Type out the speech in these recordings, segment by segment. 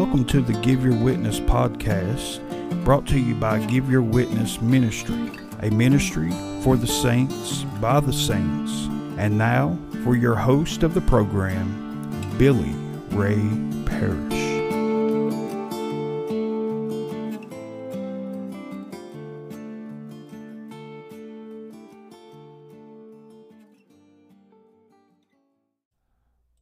Welcome to the Give Your Witness podcast, brought to you by Give Your Witness Ministry, a ministry for the saints by the saints. And now, for your host of the program, Billy Ray Parrish.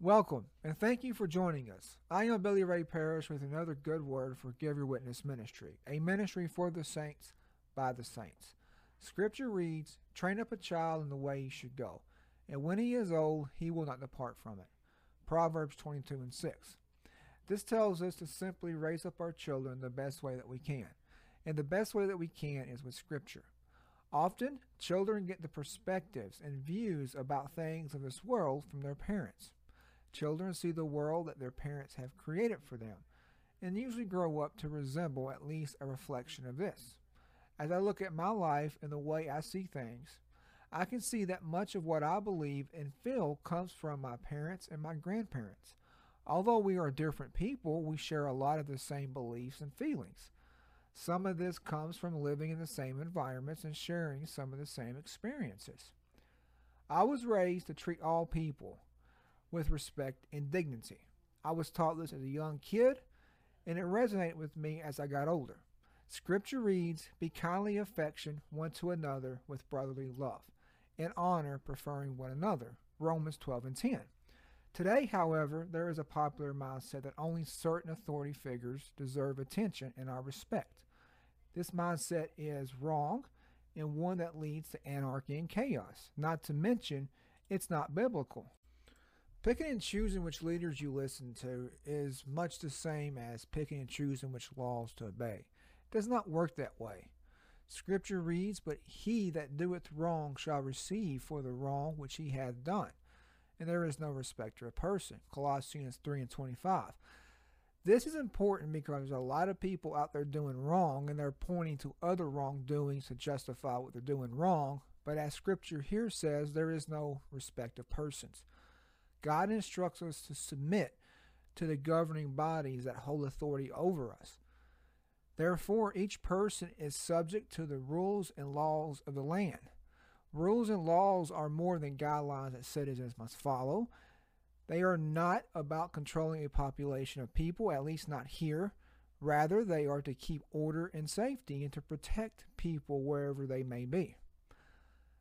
Welcome, and thank you for joining us. I am Billy Ray Parrish with another good word for Give Your Witness Ministry, a ministry for the saints by the saints. Scripture reads, Train up a child in the way he should go, and when he is old, he will not depart from it. Proverbs 22 and 6. This tells us to simply raise up our children the best way that we can, and the best way that we can is with Scripture. Often, children get the perspectives and views about things of this world from their parents. Children see the world that their parents have created for them and usually grow up to resemble at least a reflection of this. As I look at my life and the way I see things, I can see that much of what I believe and feel comes from my parents and my grandparents. Although we are different people, we share a lot of the same beliefs and feelings. Some of this comes from living in the same environments and sharing some of the same experiences. I was raised to treat all people, with respect and dignity. I was taught this as a young kid, and it resonated with me as I got older. Scripture reads, Be kindly affection one to another with brotherly love, and honor preferring one another. Romans 12 and 10. Today, however, there is a popular mindset that only certain authority figures deserve attention and our respect. This mindset is wrong and one that leads to anarchy and chaos. Not to mention, it's not biblical. Picking and choosing which leaders you listen to is much the same as picking and choosing which laws to obey. It does not work that way. Scripture reads, But he that doeth wrong shall receive for the wrong which he hath done. And there is no respecter of person. Colossians 3 and 25. This is important because there's a lot of people out there doing wrong and they're pointing to other wrongdoings to justify what they're doing wrong. But as Scripture here says, there is no respect of persons. God instructs us to submit to the governing bodies that hold authority over us. Therefore, each person is subject to the rules and laws of the land. Rules and laws are more than guidelines that citizens must follow. They are not about controlling a population of people, at least not here. Rather, they are to keep order and safety and to protect people wherever they may be.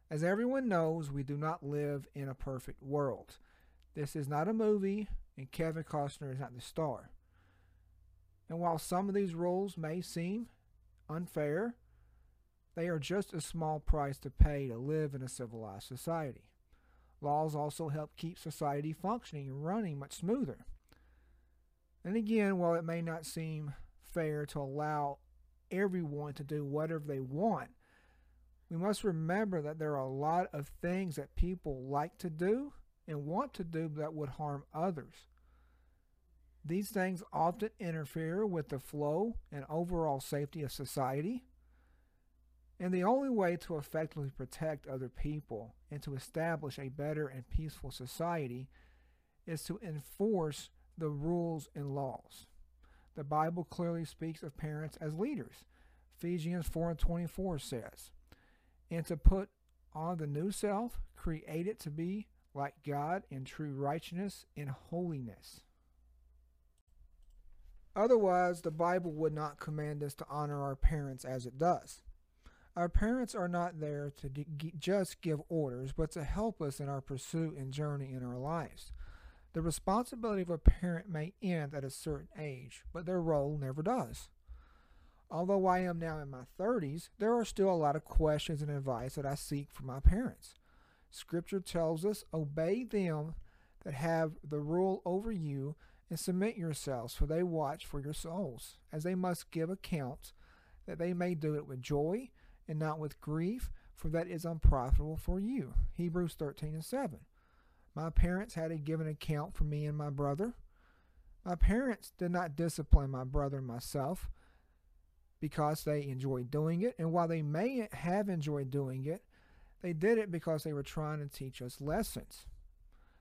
As everyone knows, we do not live in a perfect world. This is not a movie, and Kevin Costner is not the star. And while some of these rules may seem unfair, they are just a small price to pay to live in a civilized society. Laws also help keep society functioning and running much smoother. And again, while it may not seem fair to allow everyone to do whatever they want, we must remember that there are a lot of things that people like to do and want to do that would harm others. These things often interfere with the flow and overall safety of society. And the only way to effectively protect other people and to establish a better and peaceful society is to enforce the rules and laws. The Bible clearly speaks of parents as leaders. Ephesians 4 and 24 says, And to put on the new self, created to be like God in true righteousness and holiness. Otherwise, the Bible would not command us to honor our parents as it does. Our parents are not there to just give orders, but to help us in our pursuit and journey in our lives. The responsibility of a parent may end at a certain age, but their role never does. Although I am now in my 30s, there are still a lot of questions and advice that I seek from my parents. Scripture tells us, Obey them that have the rule over you, and submit yourselves, for they watch for your souls, as they must give account, that they may do it with joy and not with grief, for that is unprofitable for you. Hebrews 13 and 7. My parents had to give an account for me and my brother. My parents did not discipline my brother and myself because they enjoyed doing it, and while they may have enjoyed doing it, they did it because they were trying to teach us lessons.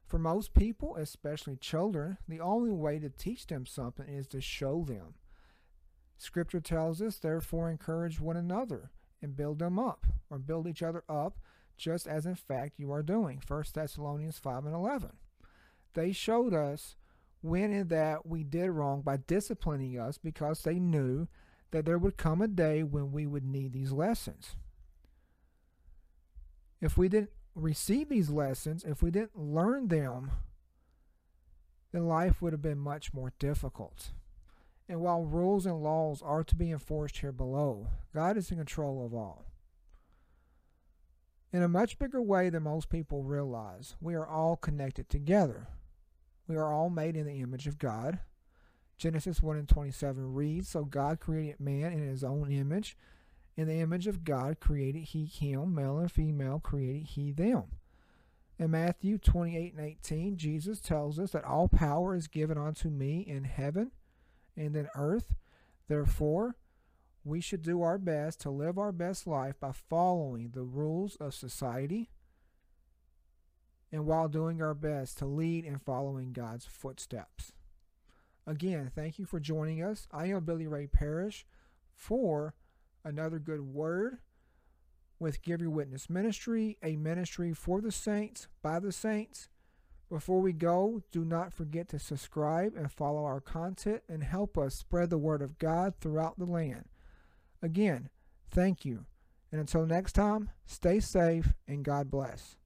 For most people, especially children, the only way to teach them something is to show them. Scripture tells us, therefore, encourage one another and build them up, or build each other up, just as in fact you are doing. 1 Thessalonians 5 and 11. They showed us when and that we did wrong by disciplining us because they knew that there would come a day when we would need these lessons. If we didn't receive these lessons, if we didn't learn them, then life would have been much more difficult. And while rules and laws are to be enforced here below, God is in control of all. In a much bigger way than most people realize, we are all connected together. We are all made in the image of God. Genesis 1 and 27 reads So God created man in his own image. In the image of God created he him, male and female created he them. In Matthew 28 and 18, Jesus tells us that all power is given unto me in heaven and in earth. Therefore, we should do our best to live our best life by following the rules of society and while doing our best to lead in following God's footsteps. Again, thank you for joining us. I am Billy Ray Parrish for another good word with Give Your Witness Ministry, a ministry for the saints, by the saints. Before we go, do not forget to subscribe and follow our content and help us spread the word of God throughout the land. Again, thank you. And until next time, stay safe and God bless.